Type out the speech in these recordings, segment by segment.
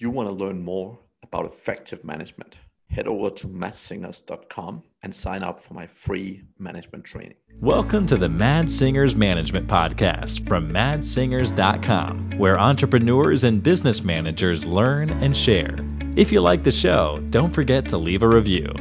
If you want to learn more about effective management, head over to madssingers.com and sign up for my free management training. Welcome to the Mads Singers Management Podcast from madssingers.com, where entrepreneurs and business managers learn and share. If you like the show, don't forget to leave a review.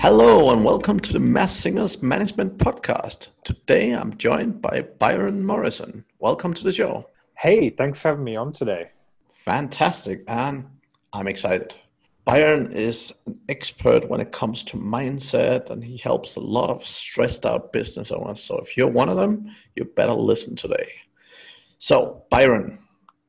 Hello and welcome to the Mads Singers Management Podcast. Today I'm joined by Byron Morrison. Welcome to the show. Hey, thanks for having me on today. Fantastic, and I'm excited. Byron is an expert when it comes to mindset, and he helps a lot of stressed out business owners. So if you're one of them, you better listen today. So, Byron,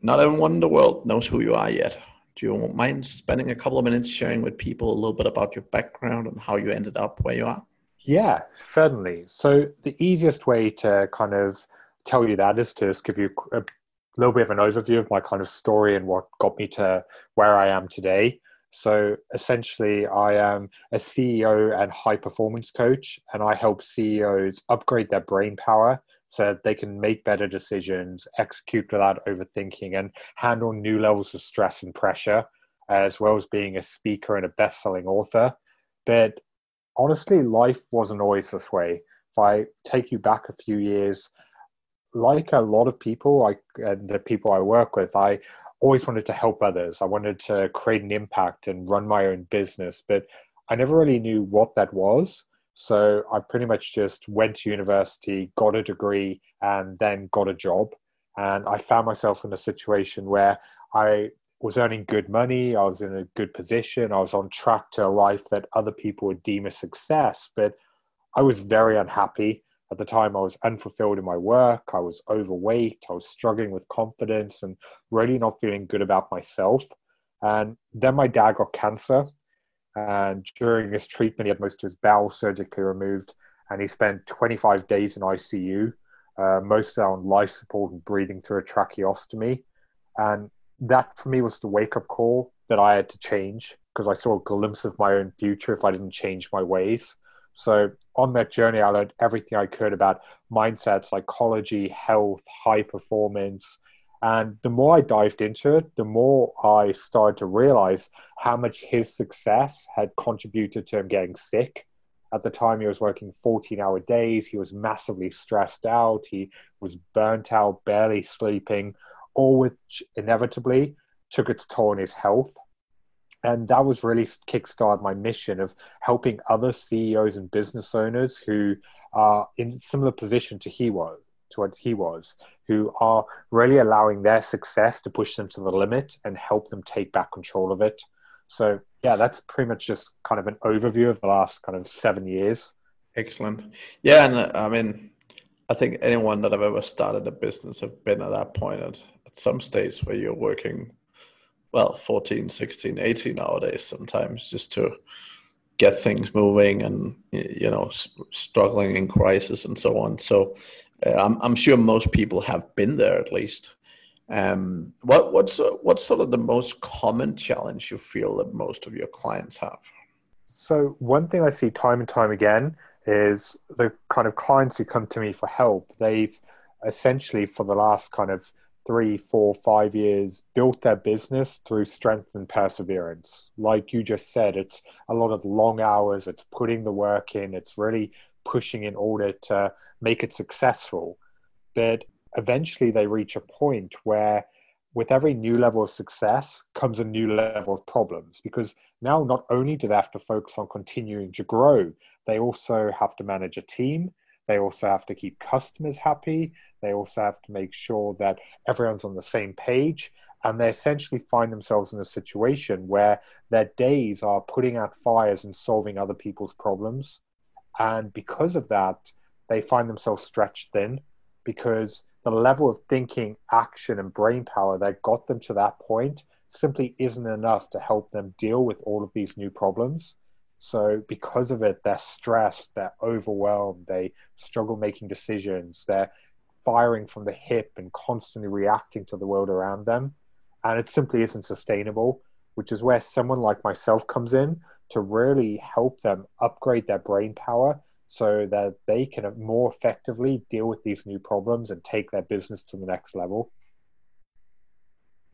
not everyone in the world knows who you are yet. Do you mind spending a couple of minutes sharing with people a little bit about your background and how you ended up where you are? Yeah, certainly. So, the easiest way to kind of tell you that is to just give you a little bit of an overview of my kind of story and what got me to where I am today. So essentially, I am a CEO and high performance coach, and I help CEOs upgrade their brain power so that they can make better decisions, execute without overthinking, and handle new levels of stress and pressure, as well as being a speaker and a best selling author. But honestly, life wasn't always this way. If I take you back a few years, like a lot of people, like uh, the people I work with, I always wanted to help others. I wanted to create an impact and run my own business, but I never really knew what that was. So I pretty much just went to university, got a degree, and then got a job. And I found myself in a situation where I was earning good money, I was in a good position, I was on track to a life that other people would deem a success, but I was very unhappy at the time I was unfulfilled in my work, I was overweight, I was struggling with confidence and really not feeling good about myself. And then my dad got cancer. And during his treatment, he had most of his bowel surgically removed. And he spent 25 days in ICU, uh, most on life support and breathing through a tracheostomy. And that for me was the wake up call that I had to change because I saw a glimpse of my own future if I didn't change my ways. So on that journey, I learned everything I could about mindset, psychology, health, high performance. And the more I dived into it, the more I started to realize how much his success had contributed to him getting sick. At the time, he was working 14 hour days. He was massively stressed out. He was burnt out, barely sleeping, all which inevitably took its toll on his health and that was really kickstart my mission of helping other CEOs and business owners who are in similar position to he was to what he was, who are really allowing their success to push them to the limit and help them take back control of it. So yeah, that's pretty much just kind of an overview of the last kind of seven years. Excellent. Yeah, and uh, I mean, I think anyone that have ever started a business have been at that point at, at some stage where you're working well 14 16 18 nowadays sometimes just to get things moving and you know struggling in crisis and so on. So uh, I'm, I'm sure most people have been there at least. Um, what what's uh, what's sort of the most common challenge you feel that most of your clients have? So one thing i see time and time again is the kind of clients who come to me for help. They've essentially for the last kind of three, four, five years built their business through strength and perseverance. Like you just said, it's a lot of long hours, it's putting the work in, it's really pushing in order to make it successful. But eventually they reach a point where with every new level of success comes a new level of problems because now not only do they have to focus on continuing to grow, they also have to manage a team, they also have to keep customers happy. They also have to make sure that everyone's on the same page. And they essentially find themselves in a situation where their days are putting out fires and solving other people's problems. And because of that, they find themselves stretched thin because the level of thinking, action, and brain power that got them to that point simply isn't enough to help them deal with all of these new problems. So because of it, they're stressed, they're overwhelmed, they struggle making decisions, they're firing from the hip and constantly reacting to the world around them. And it simply isn't sustainable, which is where someone like myself comes in to really help them upgrade their brain power so that they can more effectively deal with these new problems and take their business to the next level.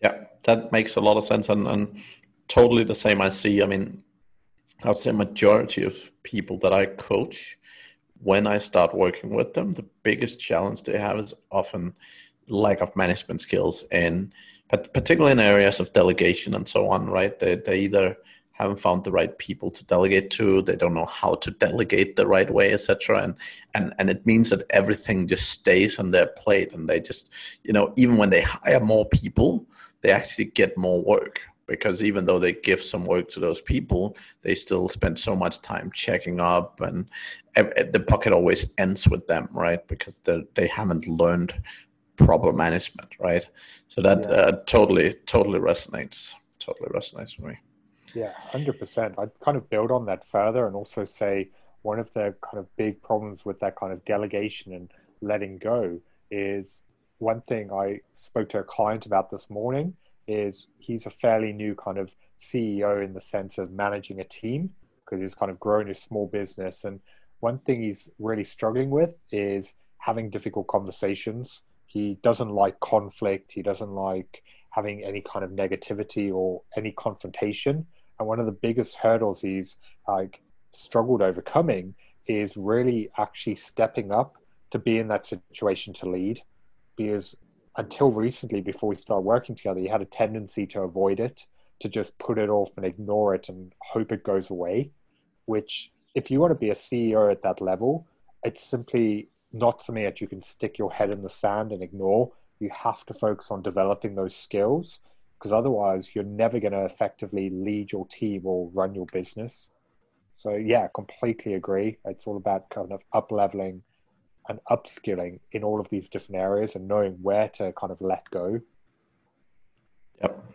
Yeah, that makes a lot of sense and, and totally the same I see. I mean, I would say majority of people that I coach, when I start working with them, the biggest challenge they have is often lack of management skills and particularly in areas of delegation and so on, right? They, they either haven't found the right people to delegate to they don't know how to delegate the right way etc and and and it means that everything just stays on their plate and they just you know even when they hire more people they actually get more work because even though they give some work to those people they still spend so much time checking up and the bucket always ends with them right because they haven't learned proper management right so that yeah. uh, totally totally resonates totally resonates with me yeah, 100%. I'd kind of build on that further and also say one of the kind of big problems with that kind of delegation and letting go is one thing I spoke to a client about this morning is he's a fairly new kind of CEO in the sense of managing a team because he's kind of grown his small business. And one thing he's really struggling with is having difficult conversations. He doesn't like conflict. He doesn't like having any kind of negativity or any confrontation. And one of the biggest hurdles he's like struggled overcoming is really actually stepping up to be in that situation to lead. Because until recently, before we started working together, he had a tendency to avoid it, to just put it off and ignore it and hope it goes away. Which, if you want to be a CEO at that level, it's simply not something that you can stick your head in the sand and ignore. You have to focus on developing those skills because otherwise you're never going to effectively lead your team or run your business. So yeah, completely agree. It's all about kind of up leveling and upskilling in all of these different areas and knowing where to kind of let go. Yep,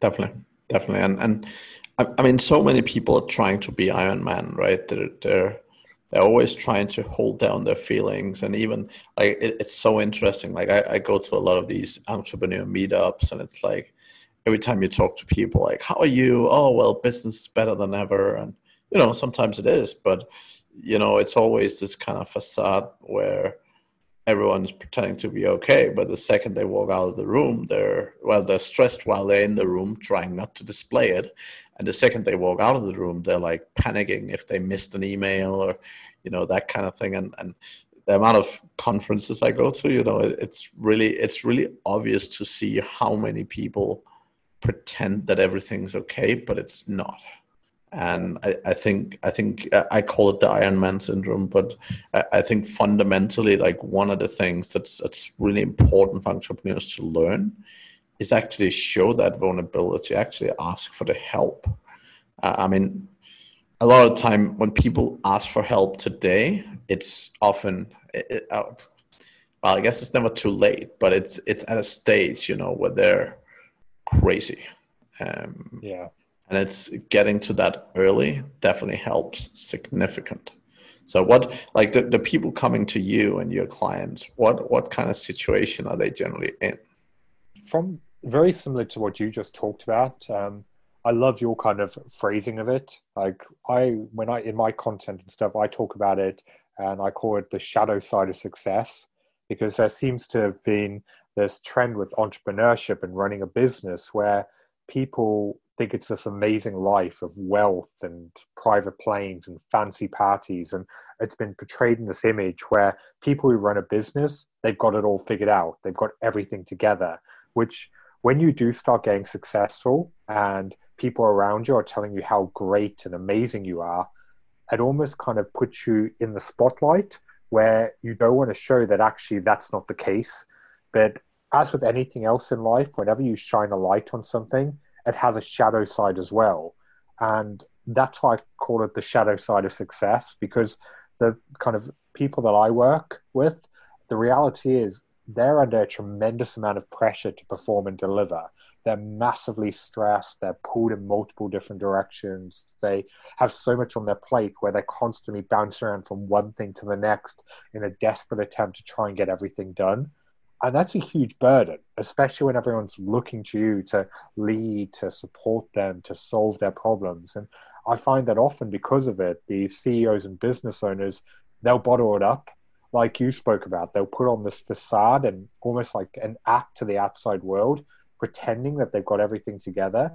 definitely, definitely, and and I, I mean, so many people are trying to be Iron Man, right? They're they're they're always trying to hold down their feelings. And even like it, it's so interesting. Like I, I go to a lot of these entrepreneur meetups and it's like every time you talk to people like how are you? Oh well business is better than ever. And you know sometimes it is but you know it's always this kind of facade where everyone's pretending to be okay but the second they walk out of the room they're well they're stressed while they're in the room trying not to display it and the second they walk out of the room they're like panicking if they missed an email or you know that kind of thing and and the amount of conferences I go to, you know, it's really it's really obvious to see how many people pretend that everything's okay, but it's not. And I, I think I think I call it the Iron Man syndrome, but I, I think fundamentally, like one of the things that's that's really important for entrepreneurs to learn is actually show that vulnerability, actually ask for the help. Uh, I mean, a lot of time when people ask for help today, it's often, it, uh, well, I guess it's never too late, but it's it's at a stage, you know, where they're crazy. Um, yeah. And it's getting to that early definitely helps significant. So what like the, the people coming to you and your clients, what what kind of situation are they generally in? From very similar to what you just talked about. Um, I love your kind of phrasing of it. Like I when I in my content and stuff, I talk about it and I call it the shadow side of success because there seems to have been this trend with entrepreneurship and running a business where people think it's this amazing life of wealth and private planes and fancy parties. And it's been portrayed in this image where people who run a business they've got it all figured out. They've got everything together which when you do start getting successful and people around you are telling you how great and amazing you are it almost kind of puts you in the spotlight where you don't want to show that actually that's not the case. But as with anything else in life, whenever you shine a light on something, it has a shadow side as well. And that's why I call it the shadow side of success because the kind of people that I work with, the reality is they're under a tremendous amount of pressure to perform and deliver. They're massively stressed. They're pulled in multiple different directions. They have so much on their plate where they're constantly bouncing around from one thing to the next in a desperate attempt to try and get everything done and that's a huge burden, especially when everyone's looking to you to lead, to support them, to solve their problems. And I find that often because of it, these CEOs and business owners, they'll bottle it up, like you spoke about. They'll put on this facade and almost like an act to the outside world, pretending that they've got everything together,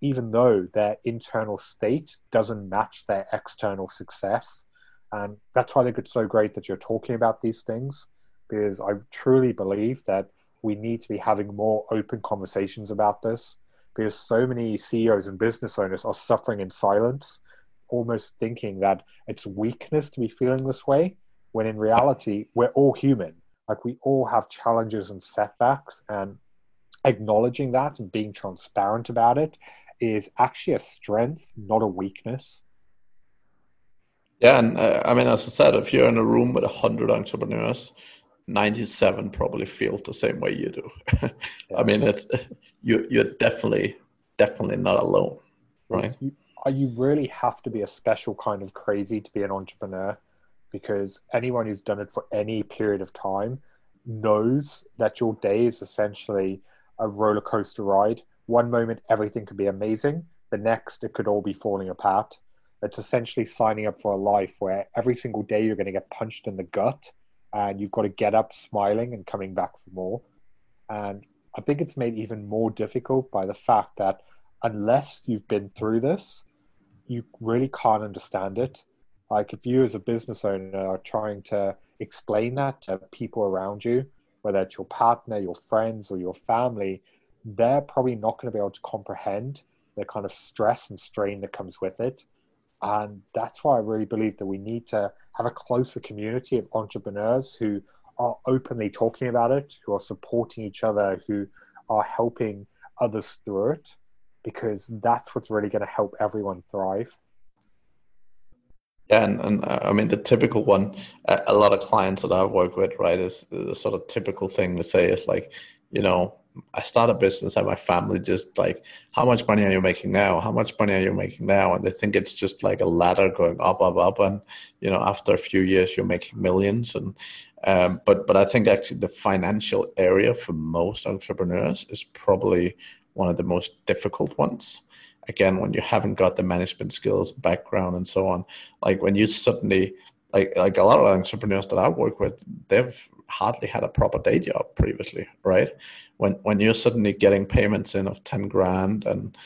even though their internal state doesn't match their external success. And that's why I think it's so great that you're talking about these things, because I truly believe that we need to be having more open conversations about this, because so many CEOs and business owners are suffering in silence, almost thinking that it's weakness to be feeling this way, when in reality, we're all human. Like we all have challenges and setbacks, and acknowledging that and being transparent about it is actually a strength, not a weakness. Yeah, and uh, I mean, as I said, if you're in a room with a hundred entrepreneurs, ninety-seven probably feels the same way you do. yeah. I mean, it's you. You're definitely, definitely not alone, right? You, uh, you really have to be a special kind of crazy to be an entrepreneur, because anyone who's done it for any period of time knows that your day is essentially a roller coaster ride. One moment everything could be amazing, the next it could all be falling apart it's essentially signing up for a life where every single day you're going to get punched in the gut and you've got to get up smiling and coming back for more. And I think it's made even more difficult by the fact that unless you've been through this, you really can't understand it. Like if you as a business owner are trying to explain that to people around you, whether it's your partner, your friends, or your family, they're probably not going to be able to comprehend the kind of stress and strain that comes with it. And that's why I really believe that we need to have a closer community of entrepreneurs who are openly talking about it, who are supporting each other, who are helping others through it, because that's what's really going to help everyone thrive. Yeah, and, and uh, I mean the typical one. A lot of clients that I've worked with, right, is the sort of typical thing to say is like, you know, I start a business and my family just like, how much money are you making now? How much money are you making now? And they think it's just like a ladder going up, up, up, and you know, after a few years, you're making millions. And um, but but I think actually the financial area for most entrepreneurs is probably one of the most difficult ones. Again, when you haven't got the management skills, background, and so on, like when you suddenly like like a lot of entrepreneurs that I work with, they've hardly had a proper day job previously, right? When when you're suddenly getting payments in of ten grand and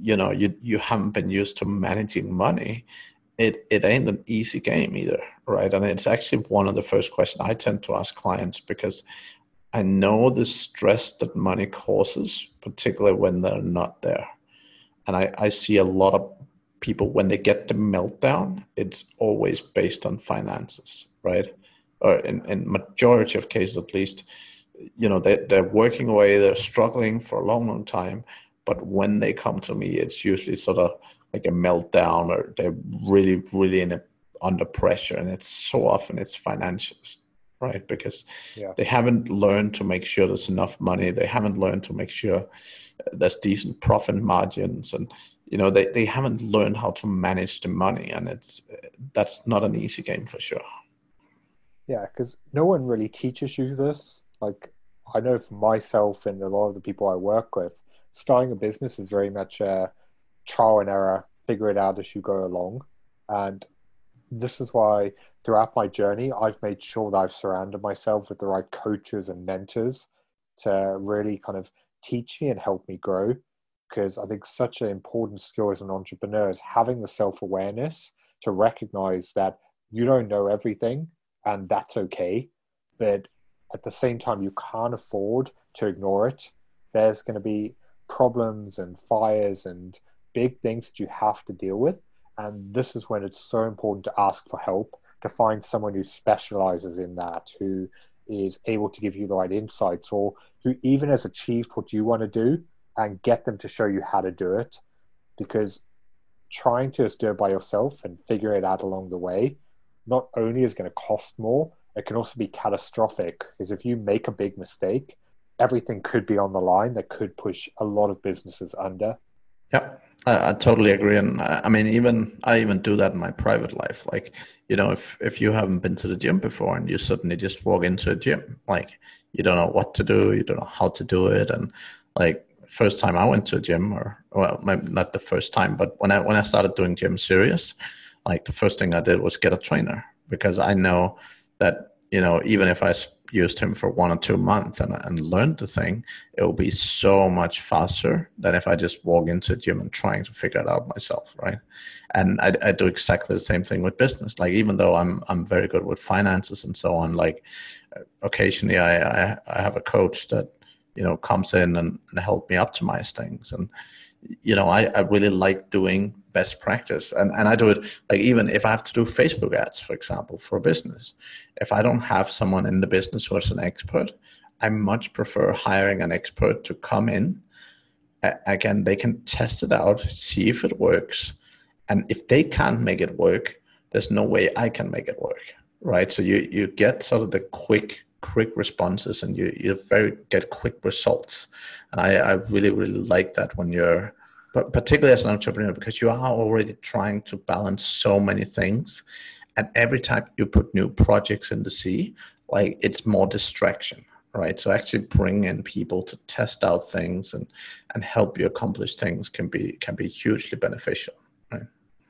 you know you you haven't been used to managing money, it it ain't an easy game either, right? And it's actually one of the first questions I tend to ask clients because I know the stress that money causes, particularly when they're not there. And I, I see a lot of people when they get the meltdown, it's always based on finances, right? Or in, in majority of cases at least, you know, they, they're working away, they're struggling for a long, long time. But when they come to me, it's usually sort of like a meltdown or they're really, really in a, under pressure. And it's so often it's financials, right? Because yeah. they haven't learned to make sure there's enough money. They haven't learned to make sure there's decent profit margins. And, you know, they, they haven't learned how to manage the money. And it's, that's not an easy game for sure. Yeah, because no one really teaches you this. Like, I know for myself and a lot of the people I work with, starting a business is very much a trial and error, figure it out as you go along. And this is why throughout my journey, I've made sure that I've surrounded myself with the right coaches and mentors to really kind of teach me and help me grow. Because I think such an important skill as an entrepreneur is having the self awareness to recognize that you don't know everything and that's okay. But at the same time, you can't afford to ignore it. There's going to be problems and fires and big things that you have to deal with. And this is when it's so important to ask for help, to find someone who specializes in that, who is able to give you the right insights, or who even has achieved what you want to do and get them to show you how to do it. Because trying to just do it by yourself and figure it out along the way not only is going to cost more, it can also be catastrophic because if you make a big mistake, everything could be on the line that could push a lot of businesses under. Yeah, I, I, totally agree, and I, I, mean, even I even do that in my private life. Like, you know, if if you haven't been to the gym before and you suddenly just walk into a gym, like you don't know what to do, you don't know how to do it, and like first time I went to a gym, or well, not the first time, but when I when I started doing gym serious, like the first thing I did was get a trainer because I know that you know even if I used him for one or two months and, and learned the thing, it will be so much faster than if I just walk into a gym and trying to figure it out myself, right? And I, I do exactly the same thing with business. Like even though I'm I'm very good with finances and so on, like uh, occasionally I I, I have a coach that you know comes in and, and help me optimize things and you know I, I really like doing best practice. And, and i do it like even if i have to do facebook ads for example for a business if i don't have someone in the business who is an expert i much prefer hiring an expert to come in. Again they can test it out see if it works. And if they can't make it work there's no way i can make it work right? So you you get sort of the quick quick responses and you you very get quick results. And i i really really like that when you're but particularly as an entrepreneur because you are already trying to balance so many things and every time you put new projects in the sea like it's more distraction right? So actually bring in people to test out things and and help you accomplish things can be can be hugely beneficial right?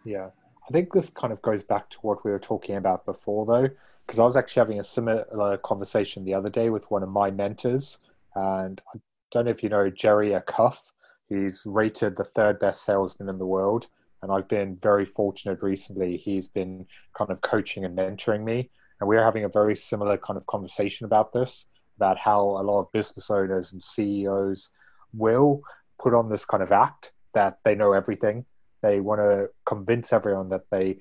Yeah. I think this kind of goes back to what we were talking about before though because i was actually having a similar uh, conversation the other day with one of my mentors and i don't know if you know jerry acuff He's rated the third best salesman in the world. And I've been very fortunate recently. He's been kind of coaching and mentoring me. And we're having a very similar kind of conversation about this about how a lot of business owners and CEOs will put on this kind of act that they know everything. They want to convince everyone that they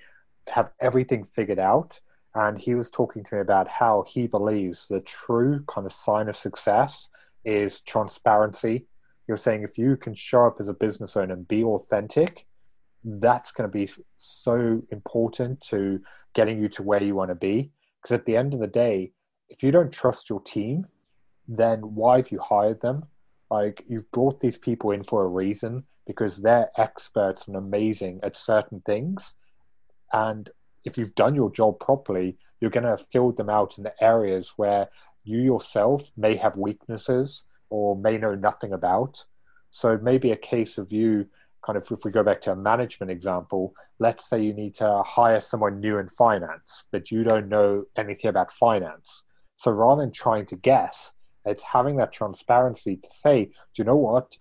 have everything figured out. And he was talking to me about how he believes the true kind of sign of success is transparency you're saying if you can show up as a business owner and be authentic, that's going to be so important to getting you to where you want to be. Because at the end of the day, if you don't trust your team, then why have you hired them? Like you've brought these people in for a reason because they're experts and amazing at certain things. And if you've done your job properly, you're going to fill them out in the areas where you yourself may have weaknesses or may know nothing about. So maybe a case of you kind of if we go back to a management example, let's say you need to hire someone new in finance, but you don't know anything about finance. So rather than trying to guess, it's having that transparency to say, do you know what?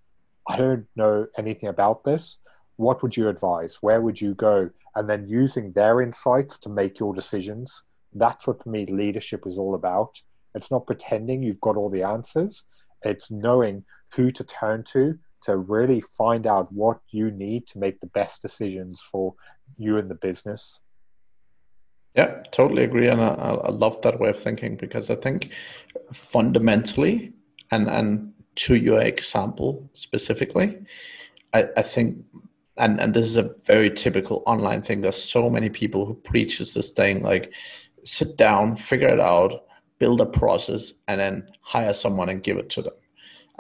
I don't know anything about this. What would you advise? Where would you go? And then using their insights to make your decisions. That's what for me leadership is all about. It's not pretending you've got all the answers it's knowing who to turn to to really find out what you need to make the best decisions for you and the business. Yeah, totally agree, and I, I love that way of thinking because I think fundamentally, and and to your example specifically, I, I think, and and this is a very typical online thing. There's so many people who preaches this thing like, sit down, figure it out, build a process and then hire someone and give it to them.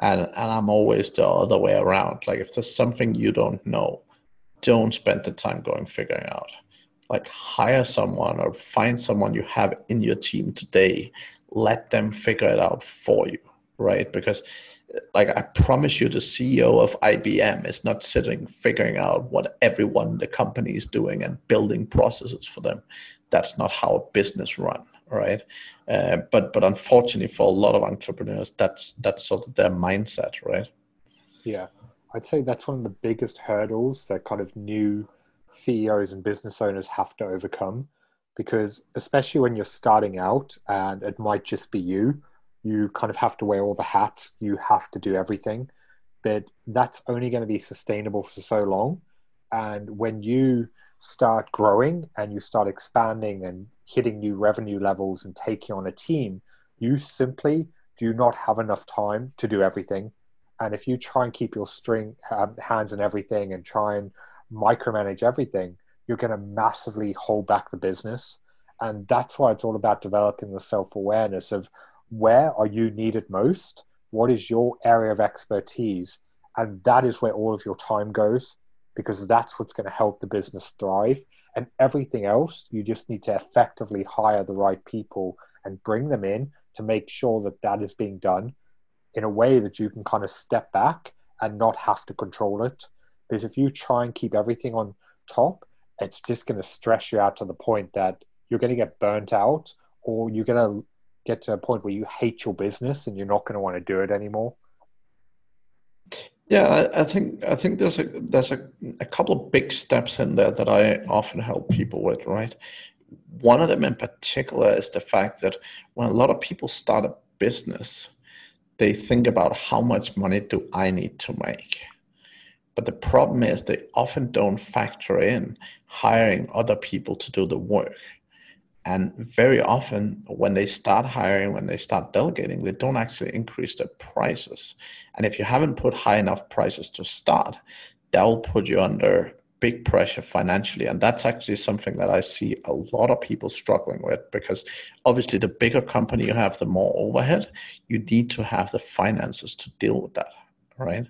And and I'm always the other way around. Like if there's something you don't know, don't spend the time going figuring out. Like hire someone or find someone you have in your team today. Let them figure it out for you, right? Because like I promise you, the CEO of IBM is not sitting figuring out what everyone in the company is doing and building processes for them. That's not how a business runs right? Uh, but but unfortunately for a lot of entrepreneurs, that's that's sort of their mindset, right? Yeah, I'd say that's one of the biggest hurdles that kind of new CEOs and business owners have to overcome, because especially when you're starting out and it might just be you, you kind of have to wear all the hats, you have to do everything, but that's only going to be sustainable for so long, and when you start growing and you start expanding and hitting new revenue levels and taking on a team, you simply do not have enough time to do everything. And if you try and keep your string um, hands in everything and try and micromanage everything, you're going to massively hold back the business. And that's why it's all about developing the self awareness of where are you needed most? What is your area of expertise? And that is where all of your time goes because that's what's going to help the business thrive. And everything else, you just need to effectively hire the right people and bring them in to make sure that that is being done in a way that you can kind of step back and not have to control it. Because if you try and keep everything on top, it's just going to stress you out to the point that you're going to get burnt out or you're going to get to a point where you hate your business and you're not going to want to do it anymore? Yeah, I, I, think I think there's a there's a, a couple of big steps in there that I often help people with. Right, one of them in particular is the fact that when a lot of people start a business, they think about how much money do I need to make. But the problem is they often don't factor in hiring other people to do the work. And very often, when they start hiring, when they start delegating, they don't actually increase their prices. And if you haven't put high enough prices to start, that will put you under big pressure financially. And that's actually something that I see a lot of people struggling with because obviously, the bigger company you have, the more overhead, you need to have the finances to deal with that, right?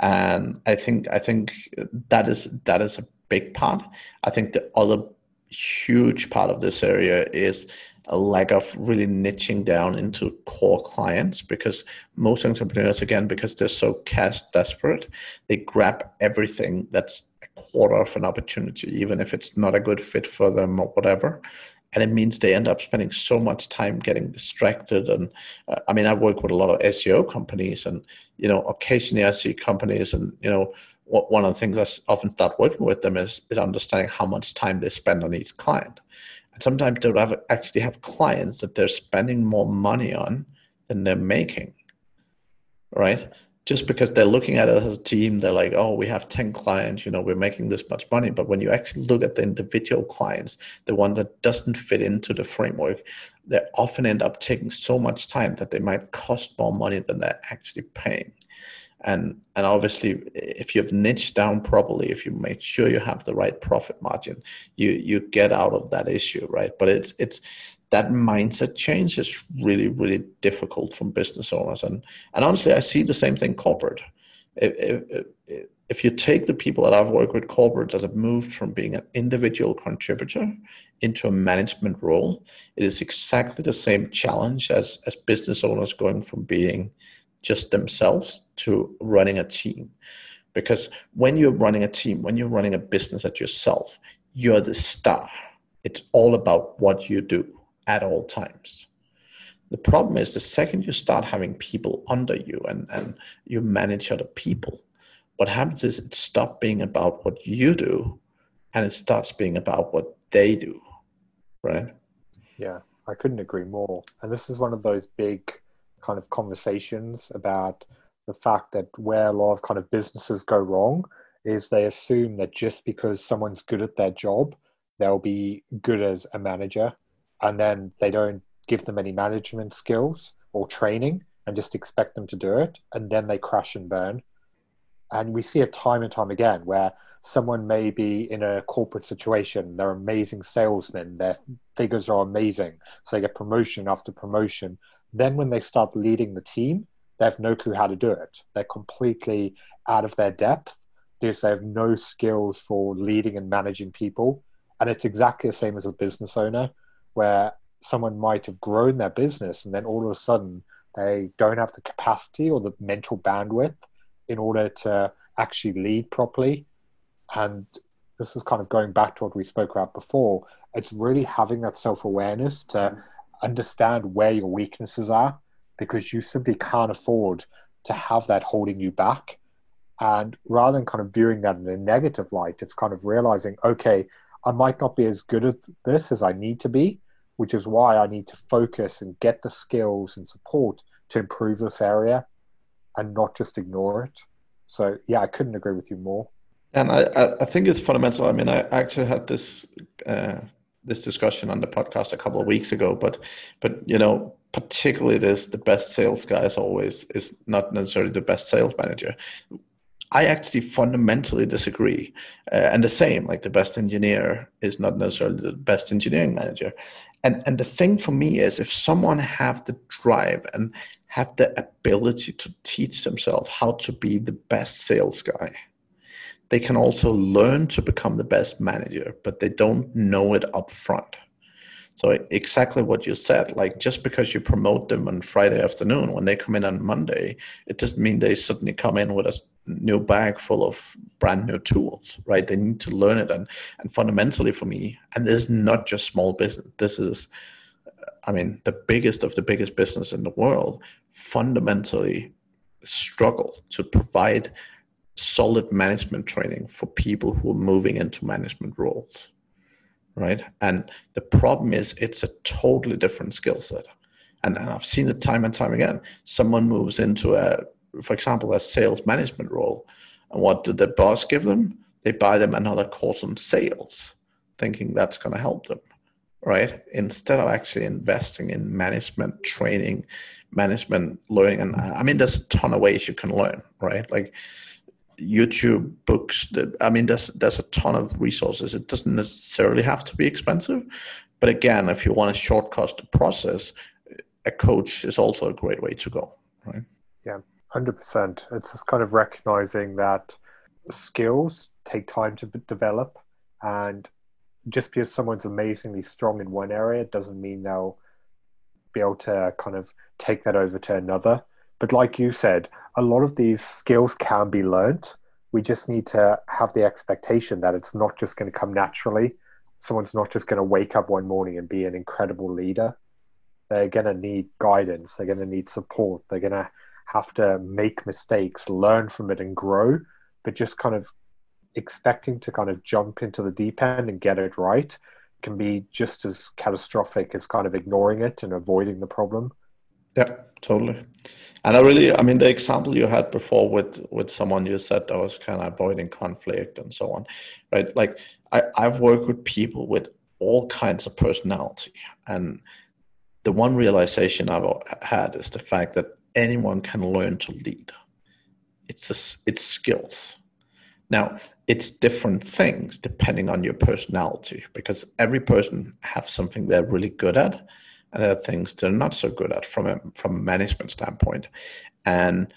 And I think I think that is that is a big part. I think the other huge part of this area is a lack of really niching down into core clients because most entrepreneurs, again, because they're so cash desperate, they grab everything that's a quarter of an opportunity, even if it's not a good fit for them or whatever. And it means they end up spending so much time getting distracted. And uh, I mean, I work with a lot of SEO companies, and you know, occasionally I see companies, and you know, one of the things I often start working with them is, is understanding how much time they spend on each client. And sometimes they'll have, actually have clients that they're spending more money on than they're making, right? Just because they're looking at it as a team, they're like, oh, we have 10 clients, you know, we're making this much money. But when you actually look at the individual clients, the one that doesn't fit into the framework, they often end up taking so much time that they might cost more money than they're actually paying and and obviously if you've niched down properly if you make sure you have the right profit margin you you get out of that issue right? But it's it's that mindset change is really really difficult from business owners. And and honestly i see the same thing corporate. If, if, if you take the people that i've worked with corporate that have moved from being an individual contributor into a management role it is exactly the same challenge as as business owners going from being just themselves to running a team. Because when you're running a team, when you're running a business at yourself, you're the star. It's all about what you do at all times. The problem is the second you start having people under you and, and you manage other people, what happens is it stops being about what you do and it starts being about what they do. Right? Yeah, I couldn't agree more. And this is one of those big kind of conversations about the fact that where a lot of kind of businesses go wrong is they assume that just because someone's good at their job, they'll be good as a manager, and then they don't give them any management skills or training and just expect them to do it, and then they crash and burn. And we see it time and time again where someone may be in a corporate situation, they're amazing salesmen, their figures are amazing, so they get promotion after promotion, then, when they start leading the team, they have no clue how to do it. They're completely out of their depth because they have no skills for leading and managing people. And it's exactly the same as a business owner, where someone might have grown their business and then all of a sudden they don't have the capacity or the mental bandwidth in order to actually lead properly. And this is kind of going back to what we spoke about before. It's really having that self awareness to mm. understand where your weaknesses are because you simply can't afford to have that holding you back. And rather than kind of viewing that in a negative light, it's kind of realizing, okay, I might not be as good at this as I need to be, which is why I need to focus and get the skills and support to improve this area and not just ignore it. So, yeah, I couldn't agree with you more. And I, I think it's fundamental. I mean, I actually had this uh, this discussion on the podcast a couple of weeks ago, but but you know, particularly this the best sales guy is always is not necessarily the best sales manager. I actually fundamentally disagree, uh, and the same like the best engineer is not necessarily the best engineering manager. And and the thing for me is if someone have the drive and have the ability to teach themselves how to be the best sales guy, they can also learn to become the best manager, but they don't know it up front. So exactly what you said, like just because you promote them on Friday afternoon, when they come in on Monday, it doesn't mean they suddenly come in with a new bag full of brand new tools, right? They need to learn it, and and fundamentally for me, and this is not just small business. This is I mean, the biggest of the biggest business in the world fundamentally struggle to provide solid management training for people who are moving into management roles right? And the problem is it's a totally different skill set. And, i've seen it time and time again. Someone moves into a for example a sales management role and what did the boss give them? They buy them another course on sales thinking that's going to help them right? Instead of actually investing in management training management learning and i mean there's a ton of ways you can learn right? Like youtube books that i mean there's there's a ton of resources. It doesn't necessarily have to be expensive. But again if you want a shortcut to process a coach is also a great way to go right? Yeah 100% it's just kind of recognizing that skills take time to develop. And just because someone's amazingly strong in one area doesn't mean they'll be able to kind of take that over to another. But like you said, a lot of these skills can be learned. We just need to have the expectation that it's not just going to come naturally. Someone's not just going to wake up one morning and be an incredible leader. They're going to need guidance. They're going to need support. They're going to have to make mistakes, learn from it, and grow. But just kind of expecting to kind of jump into the deep end and get it right can be just as catastrophic as kind of ignoring it and avoiding the problem. Yeah, totally. And I really, I mean, the example you had before with with someone you said that was kind of avoiding conflict and so on, right? Like I, I've worked with people with all kinds of personality, and the one realization I've had is the fact that anyone can learn to lead. It's a, it's skills. Now, it's different things depending on your personality because every person has something they're really good at are things they're not so good at from a from a management standpoint. And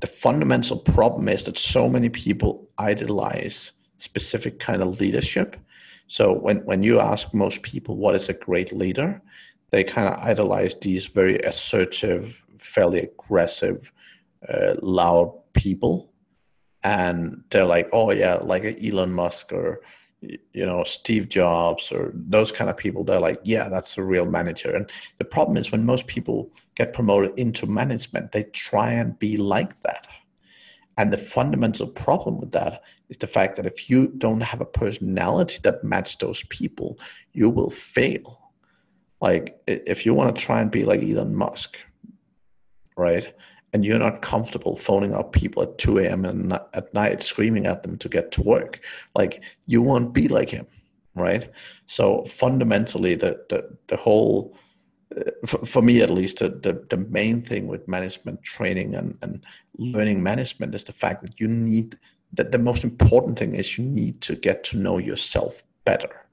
the fundamental problem is that so many people idolize specific kind of leadership. So when when you ask most people what is a great leader they kind of idolize these very assertive fairly aggressive uh, loud people. And they're like, oh yeah, like Elon Musk or you know Steve Jobs or those kind of people. They're like, yeah, that's a real manager. And the problem is when most people get promoted into management, they try and be like that. And the fundamental problem with that is the fact that if you don't have a personality that matches those people, you will fail. Like if you want to try and be like Elon Musk, right? And you're not comfortable phoning up people at 2 a.m. And at night screaming at them to get to work, like you won't be like him, right? So fundamentally, the the, the whole uh, for, me at least, the, the, the main thing with management training and, and learning management is the fact that you need that the most important thing is you need to get to know yourself better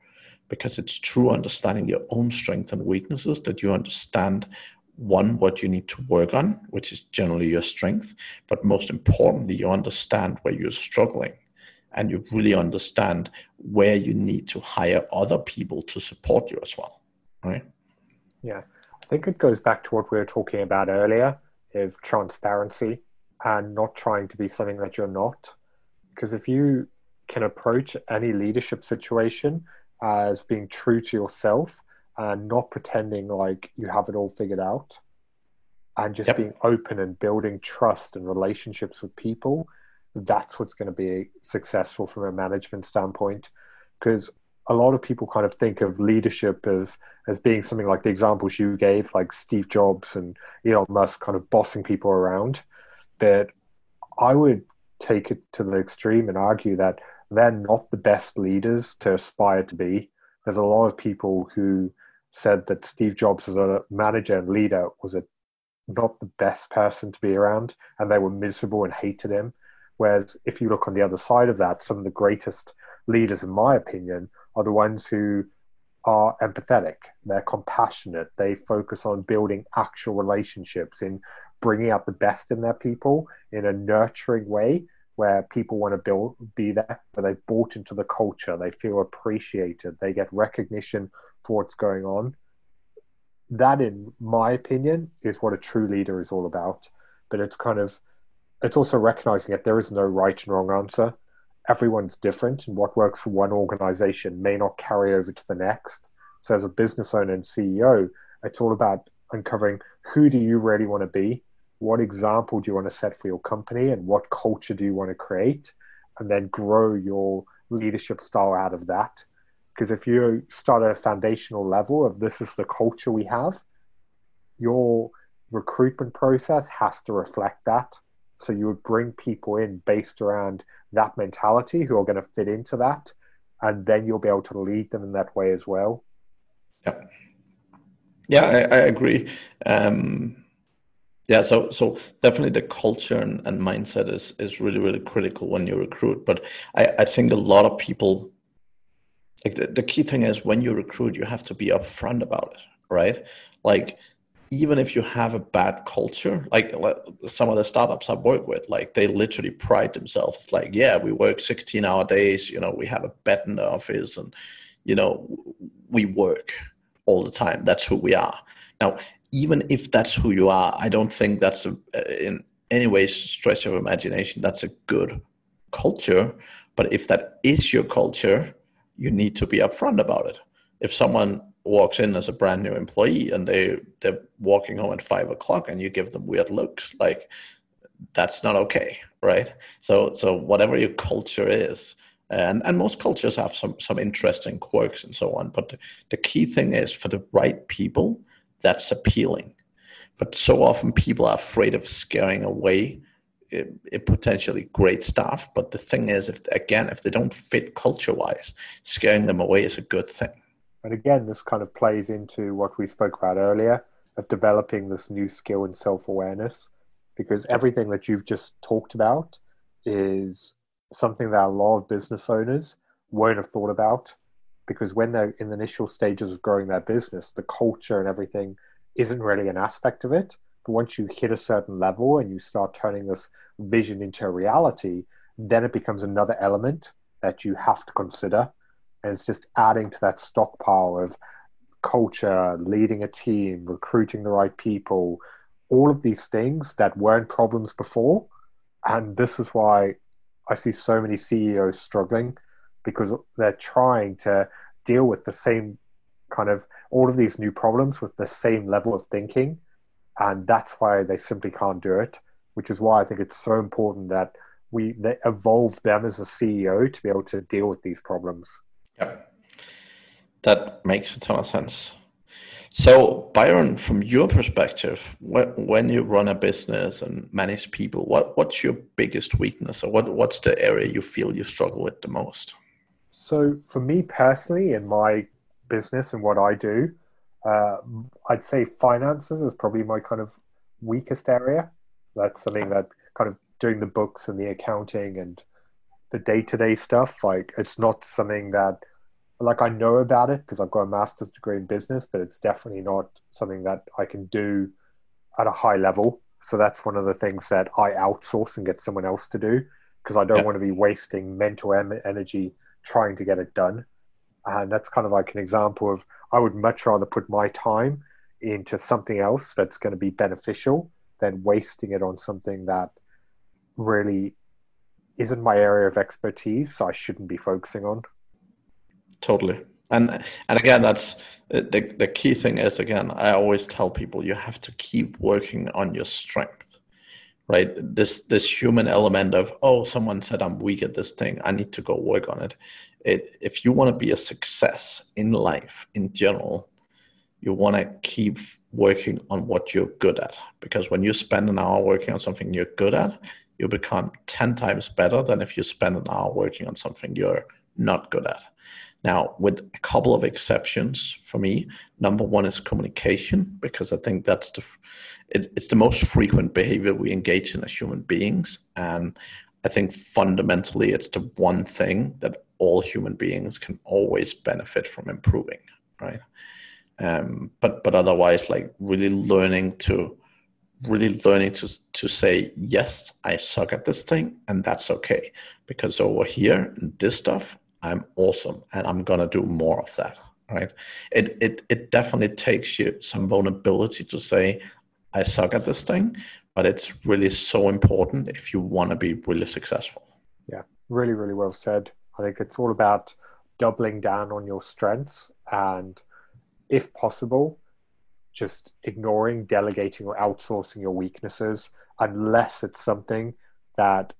because it's true understanding your own strengths and weaknesses that you understand one, what you need to work on, which is generally your strength, but most importantly, you understand where you're struggling and you really understand where you need to hire other people to support you as well. Right? Yeah. I think it goes back to what we were talking about earlier is transparency and not trying to be something that you're not. Because if you can approach any leadership situation as being true to yourself and not pretending like you have it all figured out and just yep. being open and building trust and relationships with people that's what's going to be successful from a management standpoint. Because a lot of people kind of think of leadership as as being something like the examples you gave like Steve Jobs and Elon Musk kind of bossing people around. But I would take it to the extreme and argue that they're not the best leaders to aspire to be there's a lot of people who said that Steve Jobs as a manager and leader was a not the best person to be around and they were miserable and hated him. Whereas if you look on the other side of that, some of the greatest leaders, in my opinion, are the ones who are empathetic, they're compassionate, they focus on building actual relationships, in bringing out the best in their people in a nurturing way where people want to build, be there, where they've bought into the culture, they feel appreciated, they get recognition for what's going on. That, in my opinion, is what a true leader is all about. But it's kind of, it's also recognizing that there is no right and wrong answer. Everyone's different, and what works for one organization may not carry over to the next. So, as a business owner and CEO, it's all about uncovering who do you really want to be what example do you want to set for your company and what culture do you want to create? And then grow your leadership style out of that. Because if you start at a foundational level of this is the culture we have your recruitment process has to reflect that. So you would bring people in based around that mentality who are going to fit into that and then you'll be able to lead them in that way as well. Yeah yeah i, I agree. Um, yeah, so so definitely the culture and, and mindset is is really really critical when you recruit. But I, I think a lot of people like the, the key thing is when you recruit, you have to be upfront about it, right? Like even if you have a bad culture, like some of the startups I work with, like they literally pride themselves. It's like, yeah, we work 16 hour days, you know, we have a bed in the office and, you know, we work all the time. That's who we are. Now, even if that's who you are, I don't think that's a, uh, in any way stretch of imagination. That's a good culture. But if that is your culture, you need to be upfront about it. If someone walks in as a brand new employee and they they're walking home at five o'clock and you give them weird looks, like that's not okay, right? So so whatever your culture is, and and most cultures have some some interesting quirks and so on. But the, the key thing is for the right people that's appealing. But so often people are afraid of scaring away it, eh, it potentially great stuff. But the thing is, if again, if they don't fit culture wise, scaring them away is a good thing. And again, this kind of plays into what we spoke about earlier of developing this new skill in self awareness, because everything that you've just talked about is something that a lot of business owners won't have thought about because when they're in the initial stages of growing their business, the culture and everything isn't really an aspect of it. But once you hit a certain level and you start turning this vision into a reality, then it becomes another element that you have to consider. And it's just adding to that stockpile of culture, leading a team, recruiting the right people, all of these things that weren't problems before. And this is why I see so many CEOs struggling because they're trying to deal with the same kind of all of these new problems with the same level of thinking. And that's why they simply can't do it which is why i think it's so important that we evolve them as a ceo to be able to deal with these problems. Yeah. That makes a ton of sense. So byron from your perspective when you run a business and manage people what, what's your biggest weakness? Or what, what's the area you feel you struggle with the most so for me personally, in my business and what I do, uh, I'd say finances is probably my kind of weakest area. That's something that kind of doing the books and the accounting and the day to day stuff. Like it's not something that like I know about it because I've got a master's degree in business, but it's definitely not something that I can do at a high level. So that's one of the things that I outsource and get someone else to do because I don't yeah. want to be wasting mental energy trying to get it done. And that's kind of like an example of I would much rather put my time into something else that's going to be beneficial than wasting it on something that really isn't my area of expertise, so I shouldn't be focusing on. Totally. And and again, that's the the key thing is again, I always tell people you have to keep working on your strength right? This this human element of oh someone said i'm weak at this thing i need to go work on it. It if you want to be a success in life in general you want to keep working on what you're good at. Because when you spend an hour working on something you're good at you become 10 times better than if you spend an hour working on something you're not good at now, with a couple of exceptions for me, number one is communication because I think that's the it, it's the most frequent behavior we engage in as human beings, and I think fundamentally it's the one thing that all human beings can always benefit from improving, right? Um, but but otherwise, like really learning to really learning to to say yes, I suck at this thing, and that's okay because over here in this stuff I'm awesome and I'm gonna do more of that. Right. It it it definitely takes you some vulnerability to say, I suck at this thing, but it's really so important if you want to be really successful. Yeah, really, really well said. I think it's all about doubling down on your strengths and if possible, just ignoring, delegating, or outsourcing your weaknesses unless it's something that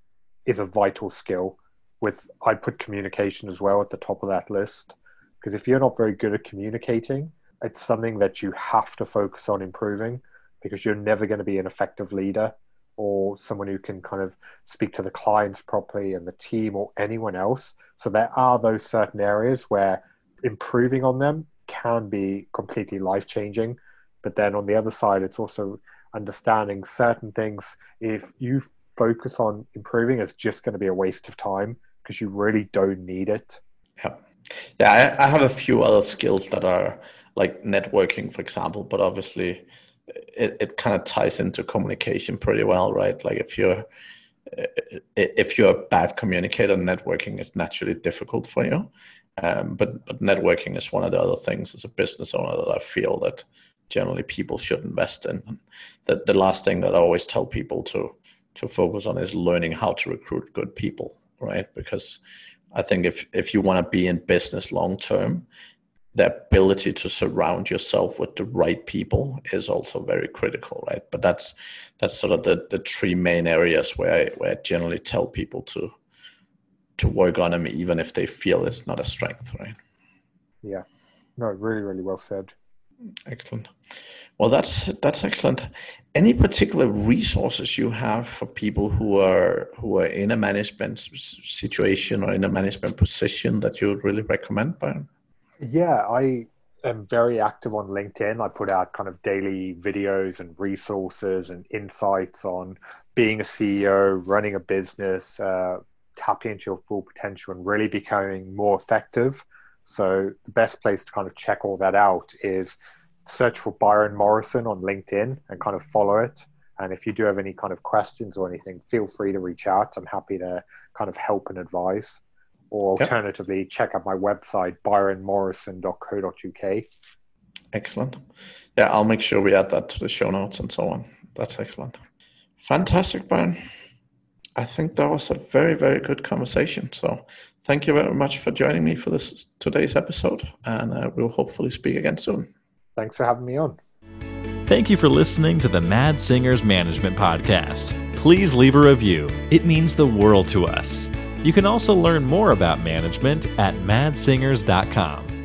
is a vital skill. With I put communication as well at the top of that list because if you're not very good at communicating, it's something that you have to focus on improving because you're never going to be an effective leader or someone who can kind of speak to the clients properly and the team or anyone else. So there are those certain areas where improving on them can be completely life changing. But then on the other side, it's also understanding certain things. If you focus on improving, it's just going to be a waste of time because you really don't need it. Yeah. Yeah. I, I have a few other skills that are like networking, for example, but obviously it, it kind of ties into communication pretty well, right? Like if you're if you're a bad communicator, networking is naturally difficult for you. Um, but but networking is one of the other things as a business owner that I feel that generally people should invest in. the, the last thing that I always tell people to to focus on is learning how to recruit good people, right? Because I think if if you want to be in business long term, the ability to surround yourself with the right people is also very critical, right? But that's that's sort of the the three main areas where I, where I generally tell people to to work on them, even if they feel it's not a strength, right? Yeah, no, really, really well said. Excellent. Well, that's that's excellent. Any particular resources you have for people who are who are in a management situation or in a management position that you would really recommend, Byron? Yeah, I am very active on LinkedIn. I put out kind of daily videos and resources and insights on being a CEO, running a business, uh, tapping into your full potential, and really becoming more effective. So the best place to kind of check all that out is search for Byron Morrison on LinkedIn and kind of follow it. And if you do have any kind of questions or anything, feel free to reach out. I'm happy to kind of help and advise. Or alternatively yep. check out my website byronmorrison.co.uk excellent. Yeah i'll make sure we add that to the show notes and so on. That's excellent. Fantastic byron. I think that was a very very good conversation. So thank you very much for joining me for this today's episode. And uh, we'll hopefully speak again soon thanks for having me on Thank you for listening to the Mads Singers Management Podcast. Please leave a review, it means the world to us. You can also learn more about management at madssingers.com.